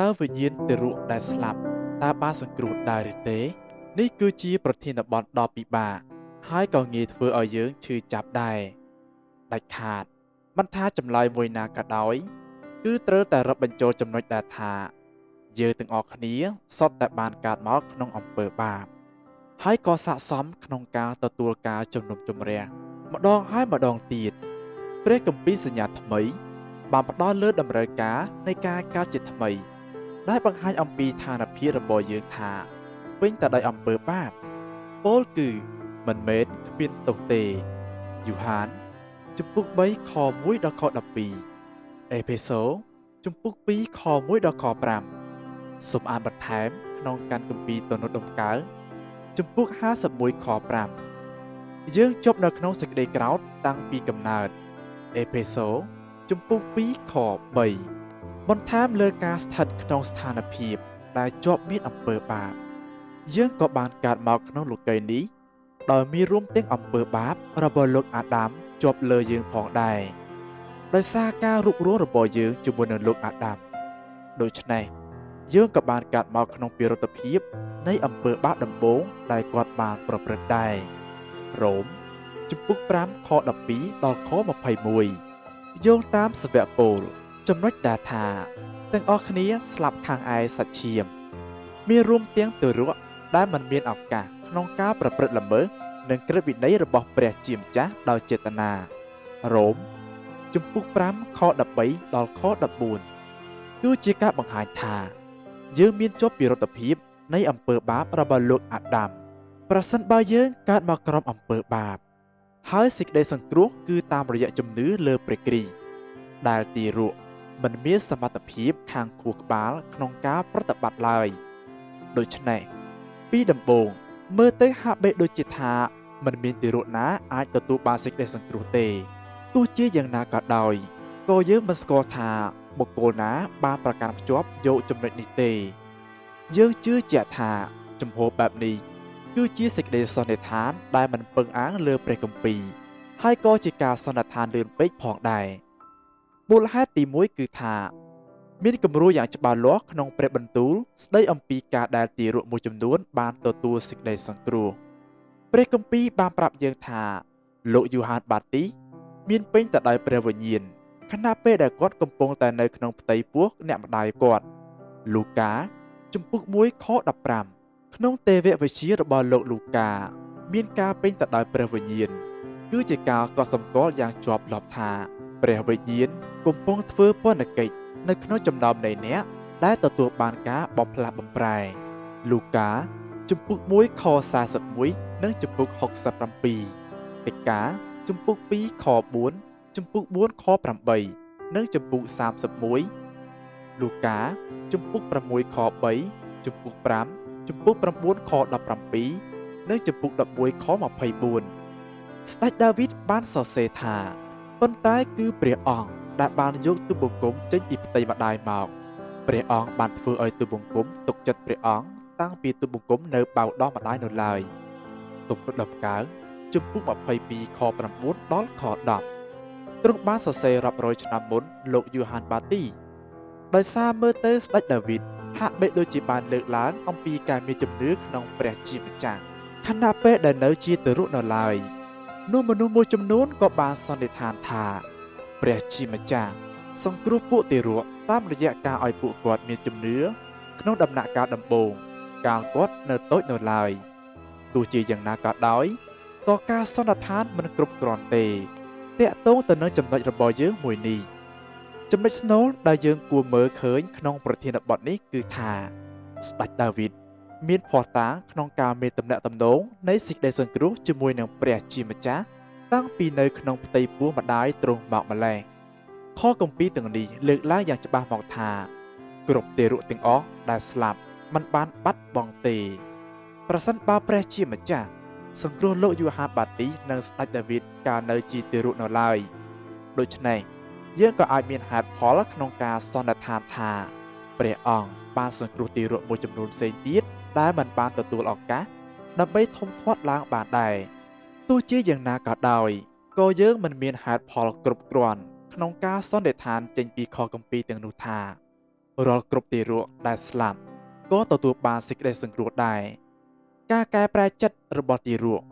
តើវិញ្ញាណទារកដែលស្លាប់តើបានសង្គ្រោះដែរឬទេនេះគឺជាប្រធានបទដ៏ពិបាកហើយក៏ងាយធ្វើឲ្យយើងឈឺចាប់ដែរដាច់ខាតមិនថាចម្លើយមួយណាក៏ដោយ គឺត្រូវតែរកបញ្ចូលចំណុចដែលថាយើងទាំងអស់គ្នាសុទ្ធតែបានកើតមកក្នុងអំពើបាបហើយក៏ស័ក្តិសមក្នុងការទទួលការជំនុំជម្រះម្ដងហើយម្ដងទៀតព្រះគម្ពីរសញ្ញាថ្មីបានផ្ដល់លើតម្រូវការនៃការកើតជាថ្មី ដែលបង្ហាញអំពីឋានភាពរបស់យើងថាពេញតែដោយអំពើបាបពោលគឺមិនមែនគ្មានទោសទេយូហានជំពូក3ខ1ដល់ខ12អេផេសូជំពូក2ខ1ដល់ខ5សូមអានបន្ថែមក្នុងកាន់គម្ពីរទំនុកដំកើងជំពូក51ខ5យើងជប់នៅក្នុងសេចក្តីក្រោធតាំងពីកំណើតអេផេសូជំពូក2ខ3 បន្ថែមលើការស្ថិតក្នុងស្ថានភាពដែលជាប់មានអំពើបាបយើងក៏បានកើតមកក្នុងលោកីយ៍នេះដោយមានរួមទាំងអំពើបាបរបស់លោកអាដាមជាប់លើយើងផងដែរដោយសារការរុករស់របស់យើងជាមួយនឹងលោកអាដាមដូច្នេះយើងក៏បានកាត់មកក្នុងពិរុទ្ធភាពនៃអំពើបាបដំបូងដែលគាត់បានប្រព្រឹត្តដែររ៉ូមជំពូក5ខ12ដល់ខ21យោងតាមសវៈពល ចំណុចដែលថាទាំងអស់គ្នាស្លាប់ខាងឯសាច់ឈាម មានរួមទាំងទរកដែលមិនមានឱកាសក្នុងការប្រព្រឹត្តល្មើសនិងក្រឹតវិន័យរបស់ព្រះជាម្ចាស់ដោយចេតនារ៉ូមជំពូក5ខ13ដល់ខ14គឺជាការបង្ហាញថា យើងមានជាប់ពីរដ្ឋភាពនៃអំពើបាបរបស់លោកអាដាមប្រសិនបើយើងកើតមកក្រោមអំពើបាប ហើយសេចក្តីសង្គ្រោះគឺតាមរយៈជំនឿលើព្រះគ្រីស្ទដែលទីរក់ មិនមានសមត្ថភាពខាងខួរក្បាលក្នុងការប្រតិបត្តិឡើយដូច្នេះពីដំបូងមើលទៅហាក់បីដូចជាថាមិនមានទីរក់ណាអាចទទួលបានសេចក្តីសង្គ្រោះទេទោះជាយ៉ាងណាក៏ដោយក៏យើងមិនស្គាល់ថាបុគ្គលណាបានប្រកាន់ភ្ជាប់យកចំណុចនេះទេ យើងជឿជាក់ថាចំហបែបនេះគឺជាសេចក្តីសន្និដ្ឋានដែលមិនពឹងអាងលើព្រះគម្ពីរហើយក៏ជាការសន្និដ្ឋានលឿនពេកផងដែរ មូលហេតុទី1គឺថា មានគំរូយ៉ាងច្បាស់លាស់ក្នុងព្រះបន្ទូលស្ដីអំពីការដែលទារកមួយចំនួន បានទទួលសេចក្តីសង្គ្រោះព្រះគម្ពីរបានប្រាប់យើងថាលោកយូហានបាទី មានពេញទៅដោយព្រះវិញ្ញាណខណៈពេលដែលគាត់កំពុងតែនៅក្នុងផ្ទៃពោះអ្នកម្ដាយគាត់លូកាជំពូក1ខ15ក្នុងទេវវិជារបស់លោកលូកា មានការពេញទៅដោយព្រះវិញ្ញាណគឺជាការកត់សម្គាល់យ៉ាងជាប់លាប់ថា ព្រះវិញ្ញាណកំពុងធ្វើពន្ធកិច្ចនៅក្នុងចំណោមនៃអ្នកដែលទទួលបានការបំផ្លាស់បំប្រែលូកាជំពូក1ខ41និងជំពូក67ពេកាជំពូក2ខ4ជំពូក4ខ8និងជំពូក31លូកាជំពូក6ខ3ជំពូក5ជំពូក9ខ17និងជំពូក11ខ24ស្ដេចដាវីតបានសរសេរថា ប៉ុន្តែគឺព្រះអង្គដែលបានយកទូបង្គំចេញពីផ្ទៃម្ដាយមកព្រះអង្គបានធ្វើឲ្យទូបង្គំទុកចិត្តព្រះអង្គតាំងពីទូបង្គំនៅបៅដោះម្ដាយនៅឡើយទំនុកដំកើងជំពូក22ខ9ដល់ខ10ទ្រង់បានសរសេររាប់រយឆ្នាំមុនលោកយូហានបាទីដោយសារមើលទៅស្ដេចដាវីតហាក់បីដូចជាបានលើកឡើងអំពីការមានជំនឿក្នុងព្រះជាម្ចាស់ខណៈពេលដែលនៅជាទរុនៅឡើយ នោះមនុស្សមួយចំនួនក៏បានសន្និដ្ឋានថា ព្រះជាម្ចាស់សង្គ្រោះពួកទារកតាមរយៈការឲ្យពួកគាត់មានជំនឿក្នុងដំណាក់កាលដំបូងកាលគាត់នៅតូចនៅឡើយទោះជាយ៉ាងណាក៏ដោយក៏ការសន្និដ្ឋានមិនគ្រប់គ្រាន់ទេតាក់ទងទៅនឹងចំណុចរបស់យើងមួយនេះចំណុចស្នូលដែលយើងគួរមើលឃើញក្នុងប្រធានបទនេះគឺថាស្ដេចដាវីត មានភ័ស្តុតាងក្នុងការមានតំណែងតំណងនៃសេចក្តីសង្គ្រោះជាមួយនឹងព្រះជាម្ចាស់តាំងពីនៅក្នុងផ្ទៃពោះម្ដាយទ្រង់មកម្លេះខគម្ពីរទាំងនេះលើកឡើងយ៉ាងច្បាស់មកថា គ្រប់ទេរុទាំងអស់ដែលស្លាប់មិនបានបាត់បង់ទេប្រសិនបើព្រះជាម្ចាស់សង្គ្រោះលោកយូហានបាទីនិងស្ដេចដាវីតកាលនៅជាទេរុនៅឡើយដូច្នេះយើងក៏អាចមានហេតុផលក្នុងការសន្និដ្ឋានថាព្រះអង្គបានសង្គ្រោះទីរុមួយចំនួនផ្សេងទៀត ដែលមិនបានទទួលឱកាសដើម្បីធំធាត់ឡើងបានដែរទោះជាយ៉ាងណាក៏ដោយក៏យើងមិនមានហេតុផលគ្រប់គ្រាន់ក្នុងការសន្និដ្ឋានចេញពីខគម្ពីរទាំងនោះថារាល់គ្រប់ទីរក់ដែលស្លាប់ក៏ទទួលបានសេចក្តីសង្គ្រោះដែរការកែប្រែចិត្តរបស់ទីរក់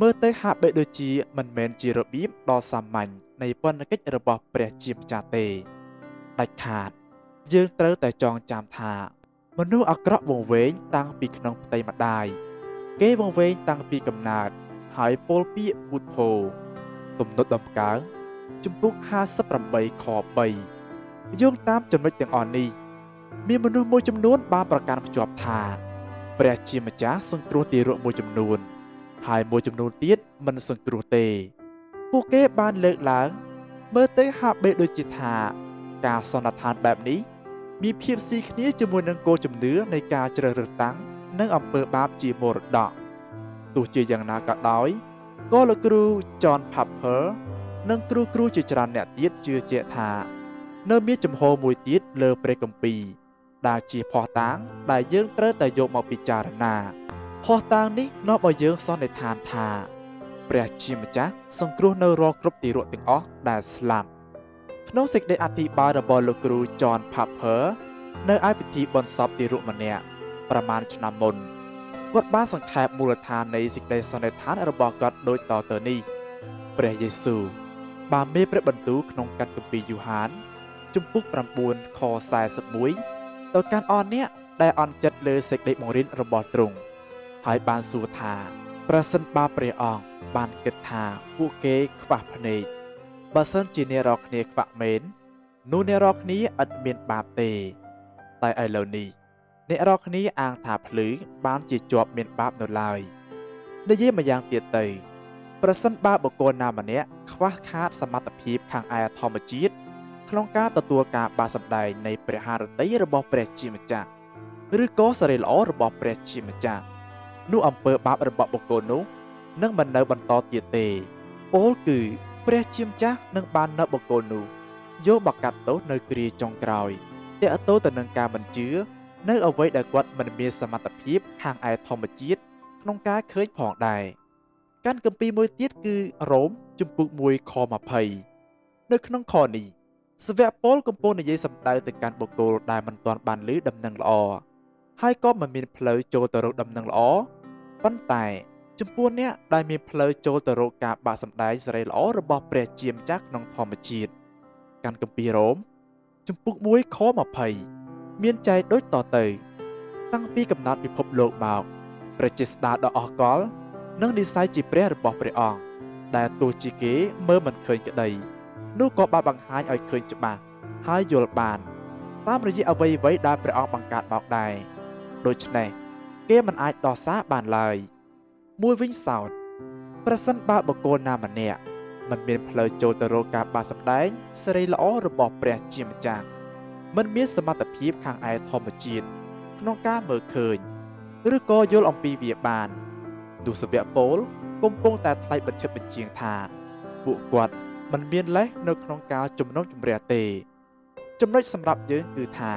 មើលទៅហាក់បីដូចជាមិនមែនជារបៀបដ៏សាមញ្ញនៃពន្ធកិច្ចរបស់ព្រះជាម្ចាស់ទេដាច់ខាត យើងត្រូវតែចងចាំថា មនុស្សអាក្រក់វង្វេងតាំងពីក្នុងផ្ទៃម្ដាយគេវង្វេងតាំងពីកំណើតហើយពោលពាក្យពុទ្ធោទំនុកដំកើងជំពូក58ខ3យោងតាមចំណុចទាំងអស់នេះមានមនុស្សមួយចំនួនបានប្រកាន់ភ្ជាប់ថាព្រះជាម្ចាស់សង្គ្រោះទារកមួយចំនួន ហើយមួយចំនួនទៀតមិនសង្គ្រោះទេ ពួកគេបានលើកឡើង មើលទៅហាក់បីដូចជាថា ការសន្និដ្ឋានបែបនេះ មានភាពស៊ីគ្នាជាមួយនឹងគោលជំនឿនៃការជ្រើសរើសតាំងនិងអំពើបាបជាមរតកទោះជាយ៉ាងណាក៏ដោយក៏លោកគ្រូ John Papper និងគ្រូគ្រូជាច្រើនអ្នកទៀតជឿជាក់ថានៅមានចំហមួយទៀតលើព្រះគម្ពីរដែលជាភ័ស្តុតាងដែលយើងត្រូវតែយកមកពិចារណាភ័ស្តុតាងនេះនាំឲ្យយើងសន្និដ្ឋានថា ព្រះជាម្ចាស់សង្គ្រោះនៅរាល់គ្រប់ទីរក់ទាំងអស់ដែលស្លាប់ ក្នុងសេចក្តីអធិប្បាយរបស់លោកគ្រូ John Papper នៅឯពិធីបុណ្យសពទីរក់ម្នាក់ប្រមាណឆ្នាំមុនគាត់បានសង្ខេបមូលដ្ឋាននៃសេចក្តីសន្និដ្ឋានរបស់គាត់ដូចតទៅនេះព្រះយេស៊ូវបានមេព្រះបន្ទូលក្នុងកាត់គម្ពីរយូហាន ជំពូក9ខ41ទៅកាន់អស់អ្នកដែលអន់ចិត្តលើសេចក្តីបង្រៀនរបស់ទ្រង់ហើយបានសួរថាប្រសិនបើព្រះអង្គបានគិតថាពួកគេខ្វះភ្នែក បើសិនជាអ្នករាល់គ្នាខ្វាក់មែននោះអ្នករាល់គ្នាឥតមានបាបទេ តែឥឡូវនេះអ្នករាល់គ្នាអាងថាភ្លឺបានជាជាប់មានបាបនៅឡើយនិយាយម្យ៉ាងទៀតទៅប្រសិនបើបុគ្គលណាម្នាក់ខ្វះខាតសមត្ថភាពខាងឯធម្មជាតិក្នុងការទទួលការបាសម្ដែងនៃព្រះハរតីរបស់ព្រះជាម្ចាស់ឬក៏សេរីល្អរបស់ព្រះជាម្ចាស់នោះអំពើបាបរបស់បុគ្គលនោះនឹងមិននៅបន្តទៀតទេពោលគឺ ព្រះជាម្ចាស់នឹងបាននៅបុគ្គលនោះយកមកកាត់ទោសនៅគ្រាចុងក្រោយតើតើទៅនឹងការបញ្ជឿនៅអ្វីដែលគាត់មិនមានសមត្ថភាពខាងឯធម្មជាតិក្នុងការឃើញផងដែរកាន់កម្ពីមួយទៀតគឺរ៉ូមជំពូក1ខ20នៅក្នុងខនេះសាវកពលកំពុងនិយាយសម្ដៅទៅកាន់បុគ្គលដែលមិនទាន់បានឮដំណឹងល្អហើយក៏មិនមានផ្លូវចូលទៅរកដំណឹងល្អប៉ុន្តែ ចំពោះអ្នកដែលមានផ្លូវចូលទៅរកការបាក់សម្ដែងសេរីល្អរបស់ព្រះជាម្ចាស់ក្នុងធម្មជាតិកាន់កម្ពីរ៉ូមជំពូក1ខ20មានចែកដូចតទៅ តាំងពីកំណត់ពិភពលោកមកព្រះចេស្តាដ៏អស្ចារ្យនិងនិស័យជាព្រះរបស់ព្រះអង្គដែលទោះជាគេមើលមិនឃើញក្តីនោះក៏បានបង្ហាញឲ្យឃើញច្បាស់ហើយយល់បាន តាមរយៈអ្វីអ្វីដែលព្រះអង្គបង្កើតមកដែរដូច្នេះគេមិនអាចដោះសារបានឡើយ មួយវិញសោតប្រសិនបើបុគ្គលណាម្នាក់មិនមានផ្លូវចូលទៅរកការបាសម្ដែងសេរីល្អរបស់ព្រះជាម្ចាស់មិនមានសមត្ថភាពខាងឯធម្មជាតិក្នុងការមើលឃើញឬក៏យល់អំពីវាបានទស្សវៈពលកំពុងតែថ្លែងបញ្ឈប់បញ្ជាងថា ពួកគាត់មិនមានលេសនៅក្នុងការជំនុំជម្រះទេ ចំណុចសម្រាប់យើងគឺថា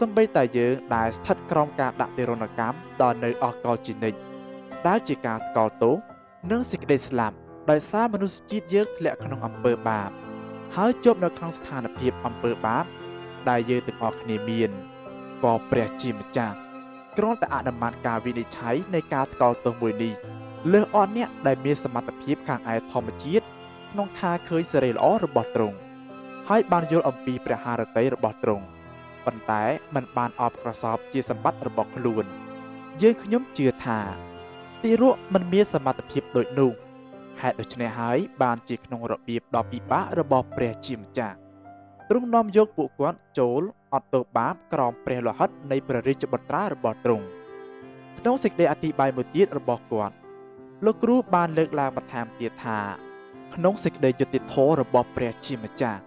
សម្បីតែយើងដែលស្ថិតក្រោមការដាក់ទរណកម្មដល់នៅអកលជានិច្ច ដែលជាការកលទោសនិងសេចក្តីស្លាប់ដោយសារមនុស្សជាតិយើងធ្លាក់ក្នុងអំពើបាបហើយជាប់នៅក្នុងស្ថានភាពអំពើបាបដែលយើងទាំងអស់គ្នាមានក៏ព្រះជាម្ចាស់គ្រាន់តែអនុម័តការវិនិច្ឆ័យនៃការថ្កោលទោសមួយនេះលើសអស់អ្នកដែលមានសមត្ថភាពខាងឯធម្មជាតិក្នុងការឃើញសេរីល្អរបស់ទ្រង់ហើយបានយល់អំពីព្រះハរតីរបស់ទ្រង់ប៉ុន្តែมันបានអបក្រសោបជាសម្បត្តិរបស់ខ្លួនយើងខ្ញុំជឿថា ទីរក់มันមានសមត្ថភាពដូចនោះហេតុដូច្នេះហើយបានជាក្នុងរបៀបដ៏ពិបាករបស់ព្រះជាម្ចាស់ទ្រង់នាំយកពួកគាត់ចូលអត់ទោសបាបក្រោមព្រះលោហិតនៃព្រះរាជបត្រារបស់ទ្រង់ក្នុងសេចក្តីអធិប្បាយមួយទៀតរបស់គាត់លោកគ្រូបានលើកឡើងបន្ថែមទៀតថាក្នុងសេចក្តីយុត្តិធម៌របស់ព្រះជាម្ចាស់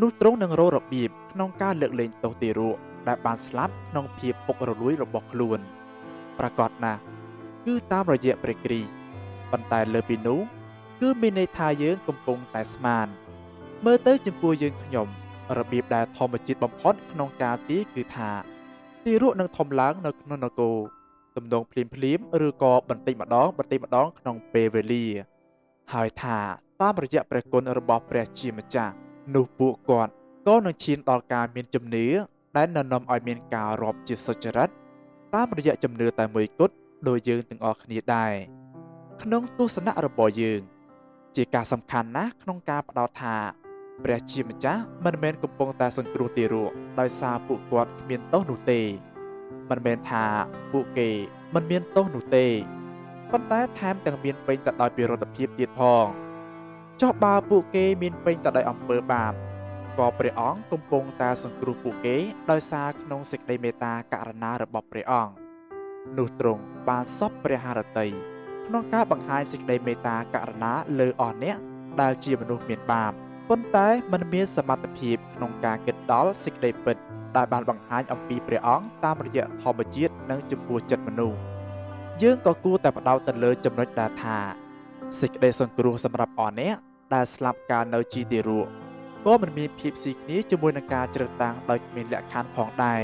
នោះទ្រង់នឹងរករបៀបក្នុងការលើកលែងទោសទារកដែលបានស្លាប់ក្នុងភាពពុករលួយរបស់ខ្លួន ប្រកបណាស់ គឺតាមរយៈព្រះគ្រីស្ទប៉ុន្តែលើពីនោះគឺមានន័យថាយើងកំពុងតែស្មានមើលទៅចំពោះយើងខ្ញុំរបៀបដែលធម្មជាតិបំផុតក្នុងការទីគឺថាទីរក់នឹងធំឡើងនៅក្នុងនគរទំនងភ្លាមភ្លាមឬក៏បន្តិចម្ដងបន្តិចម្ដងក្នុងពេលវេលា ហើយថាតាមរយៈព្រះគុណរបស់ព្រះជាម្ចាស់នោះពួកគាត់ក៏នឹងឈានដល់ការមានជំនឿដែលណែនាំឲ្យមានការរាប់ជាសុចរិតតាមរយៈជំនឿតែមួយគត់ ដោយយើងទាំងអស់គ្នាដែរក្នុងទស្សនៈរបស់យើង ជាការសំខាន់ណាស់ក្នុងការផ្ដោតថាព្រះជាម្ចាស់មិនមែនកំពុងតែសង្គ្រោះទារកដោយសារពួកគាត់គ្មានទោសនោះទេមិនមែនថាពួកគេមិនមានទោសនោះទេប៉ុន្តែថែមទាំងមានពេញទៅដោយពិរុទ្ធភាពទៀតផងចុះបើពួកគេមានពេញទៅដោយអំពើបាបក៏ព្រះអង្គកំពុងតែសង្គ្រោះពួកគេដោយសារក្នុងសេចក្តីមេត្តាករណារបស់ព្រះអង្គ នោះទ្រង់បានសពព្រះハរតីក្នុងការបង្ហាញសេចក្តីមេត្តាករណាលើអស់អ្នកដែលជាមនុស្សមានបាបប៉ុន្តែมันមានសមត្ថភាពក្នុងការគិតដល់សេចក្តីពិតដែលបានបង្ហាញអំពីព្រះអង្គតាមរយៈធម្មជាតិនិងចំពោះចិត្តមនុស្សយើងក៏គួរតែផ្ដោតទៅលើចំណុចដែលថាសេចក្តីសង្គ្រោះសម្រាប់អស់អ្នកដែលស្លាប់កាលនៅជីទីរੂក៏មិនមានភាពស៊ីគ្នាជាមួយនឹងការជ្រើសតាំងដោយគ្មានលក្ខខណ្ឌផងដែរ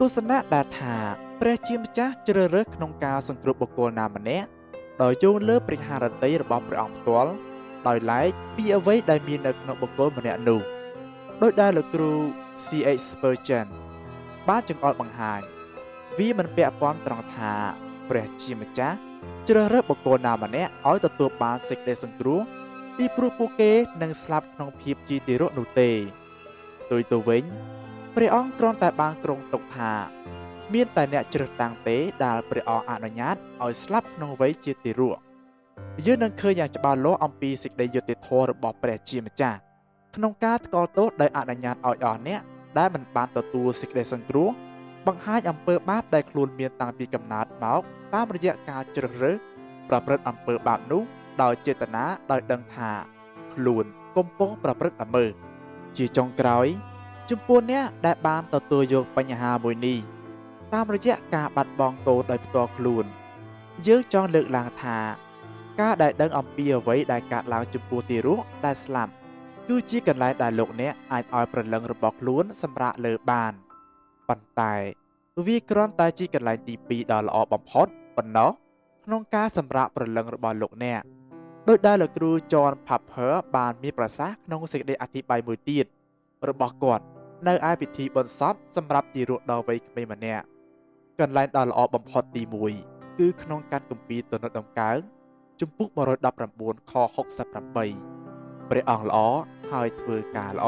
ទស្សនៈដែលថា ព្រះជាម្ចាស់ជ្រើសរើសក្នុងការសង្គ្រោះបុគ្គលណាម្នាក់ដោយយោងលើព្រះハរតីរបស់ព្រះអង្គផ្ទាល់ដោយឡែកពីអ្វីដែលមាននៅក្នុងបុគ្គលម្នាក់នោះដោយដែលលោកគ្រូ C.H. Spurgeon បានចង្អុលបង្ហាញវាមិនពាក់ព័ន្ធត្រង់ថាព្រះជាម្ចាស់ជ្រើសរើសបុគ្គលណាម្នាក់ឲ្យទទួលបានសេចក្តីសង្គ្រោះពីព្រោះពួកគេនឹងស្លាប់ក្នុងភាពជាទារកនោះទេដោយទៅវិញព្រះអង្គគ្រាន់តែបានគ្រងទុកថា មានតែអ្នកជ្រើសតាំងទេដែលព្រះអង្គអនុញ្ញាតឲ្យស្លាប់ក្នុងវ័យជាទារកយើងនឹងឃើញយ៉ាងច្បាស់លាស់អំពីសេចក្តីយុត្តិធម៌របស់ព្រះជាម្ចាស់ក្នុងការថ្កោលទោសដោយអនុញ្ញាតឲ្យអស់អ្នកដែលមិនបានទទួលសេចក្តីសង្គ្រោះបង្ហាញអំពើបាបដែលខ្លួនមានតាំងពីកំណើតមកតាមរយៈការជ្រើសរើសប្រព្រឹត្តអំពើបាបនោះដោយចេតនាដោយដឹងថាខ្លួនកំពុងប្រព្រឹត្តអំពើជាចុងក្រោយ ចំពោះអ្នកដែលបានទទួលយកបញ្ហាមួយនេះ តាមរយៈការបាត់បង់កូនដោយផ្ទាល់ខ្លួន យើងចង់លើកឡើងថា ការដែលដឹងអំពីអ្វីដែលកើតឡើងចំពោះទីរស់ដែលស្លាប់គឺជាកន្លែងដែលលោកអ្នកអាចឲ្យប្រលឹងរបស់ខ្លួនសម្រាប់លើបានប៉ុន្តែវាគ្រាន់តែជាកន្លែងទី2ដ៏ល្អបំផុតប៉ុណ្ណោះក្នុងការសម្រាប់ប្រលឹងរបស់លោកអ្នកដោយដែលលោកគ្រូ John Piper បានមានប្រសាសន៍ក្នុងសេចក្តីអធិប្បាយមួយទៀតរបស់គាត់នៅឯពិធីបុណ្យសពសម្រាប់ទារកដល់វ័យក្មេងម្នាក់ កន្លែងដ៏ល្អបំផុតទី1គឺក្នុងកាត់គម្ពីរទំនុកដំកើងជំពូក119ខ68ព្រះអង្គល្អហើយធ្វើការល្អ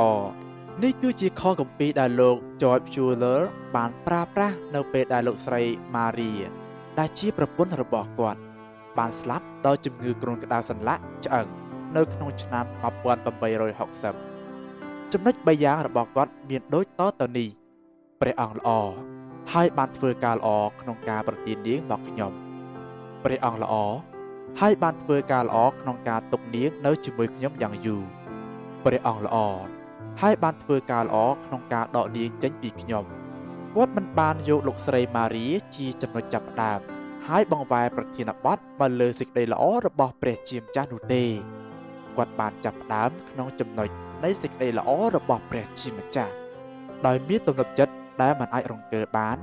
នេះគឺជាខគម្ពីរដែលលោក George Fuller បានប្រើប្រាស់នៅពេលដែលលោកស្រី Maria ដែលជាប្រពន្ធរបស់គាត់ បានស្លាប់ដោយជំងឺគ្រុនក្តៅសន្លាក់ឆ្អឹងនៅក្នុងឆ្នាំ1860ចំណុច3យ៉ាងរបស់គាត់មានដូចតទៅនេះព្រះអង្គល្អ ហើយបានធ្វើការល្អក្នុងការប្រទាននាងមកខ្ញុំព្រះអង្គល្អហើយបានធ្វើការល្អក្នុងការទុកនាងនៅជាមួយខ្ញុំយ៉ាងយូរព្រះអង្គល្អហើយបានធ្វើការល្អក្នុងការដកនាងចេញពីខ្ញុំគាត់មិនបានយកលោកស្រីម៉ារីជាចំណុចចាប់ផ្ដើមហើយបង្វែរប្រធានបទមកលើសេចក្តីល្អរបស់ព្រះជាម្ចាស់នោះទេគាត់បានចាប់ផ្ដើមក្នុងចំណុចនៃសេចក្តីល្អរបស់ព្រះជាម្ចាស់ដោយមានទំនុកចិត្ត ដែលមិនអាចរង្គើបាន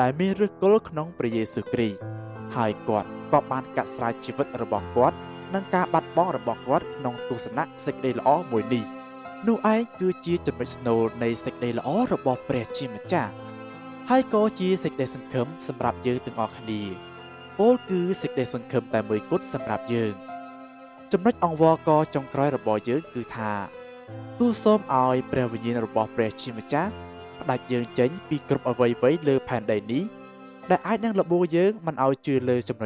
ដែលមានឫសគល់ក្នុងព្រះយេស៊ូវគ្រីស្ទហើយគាត់ក៏បានកាត់ស្រេចជីវិតរបស់គាត់និងការបាត់បង់របស់គាត់ក្នុងទស្សនៈសេចក្តីល្អមួយនេះនោះឯងគឺជាចំណុចស្នូលនៃសេចក្តីល្អរបស់ព្រះជាម្ចាស់ហើយក៏ជាសេចក្តីសង្ឃឹមសម្រាប់យើងទាំងអស់គ្នាពោលគឺសេចក្តីសង្ឃឹមតែមួយគត់សម្រាប់យើងចំណុចអង្វរកចុងក្រោយរបស់យើងគឺថាទូលសូមឲ្យព្រះវិញ្ញាណរបស់ព្រះជាម្ចាស់ ផ្ដាច់យើងចេញពីគ្រប់អវ័យវ័យលើផែនដីនេះដែលអាចនឹងលបួងយើងមិនឲ្យជឿលើចំណុច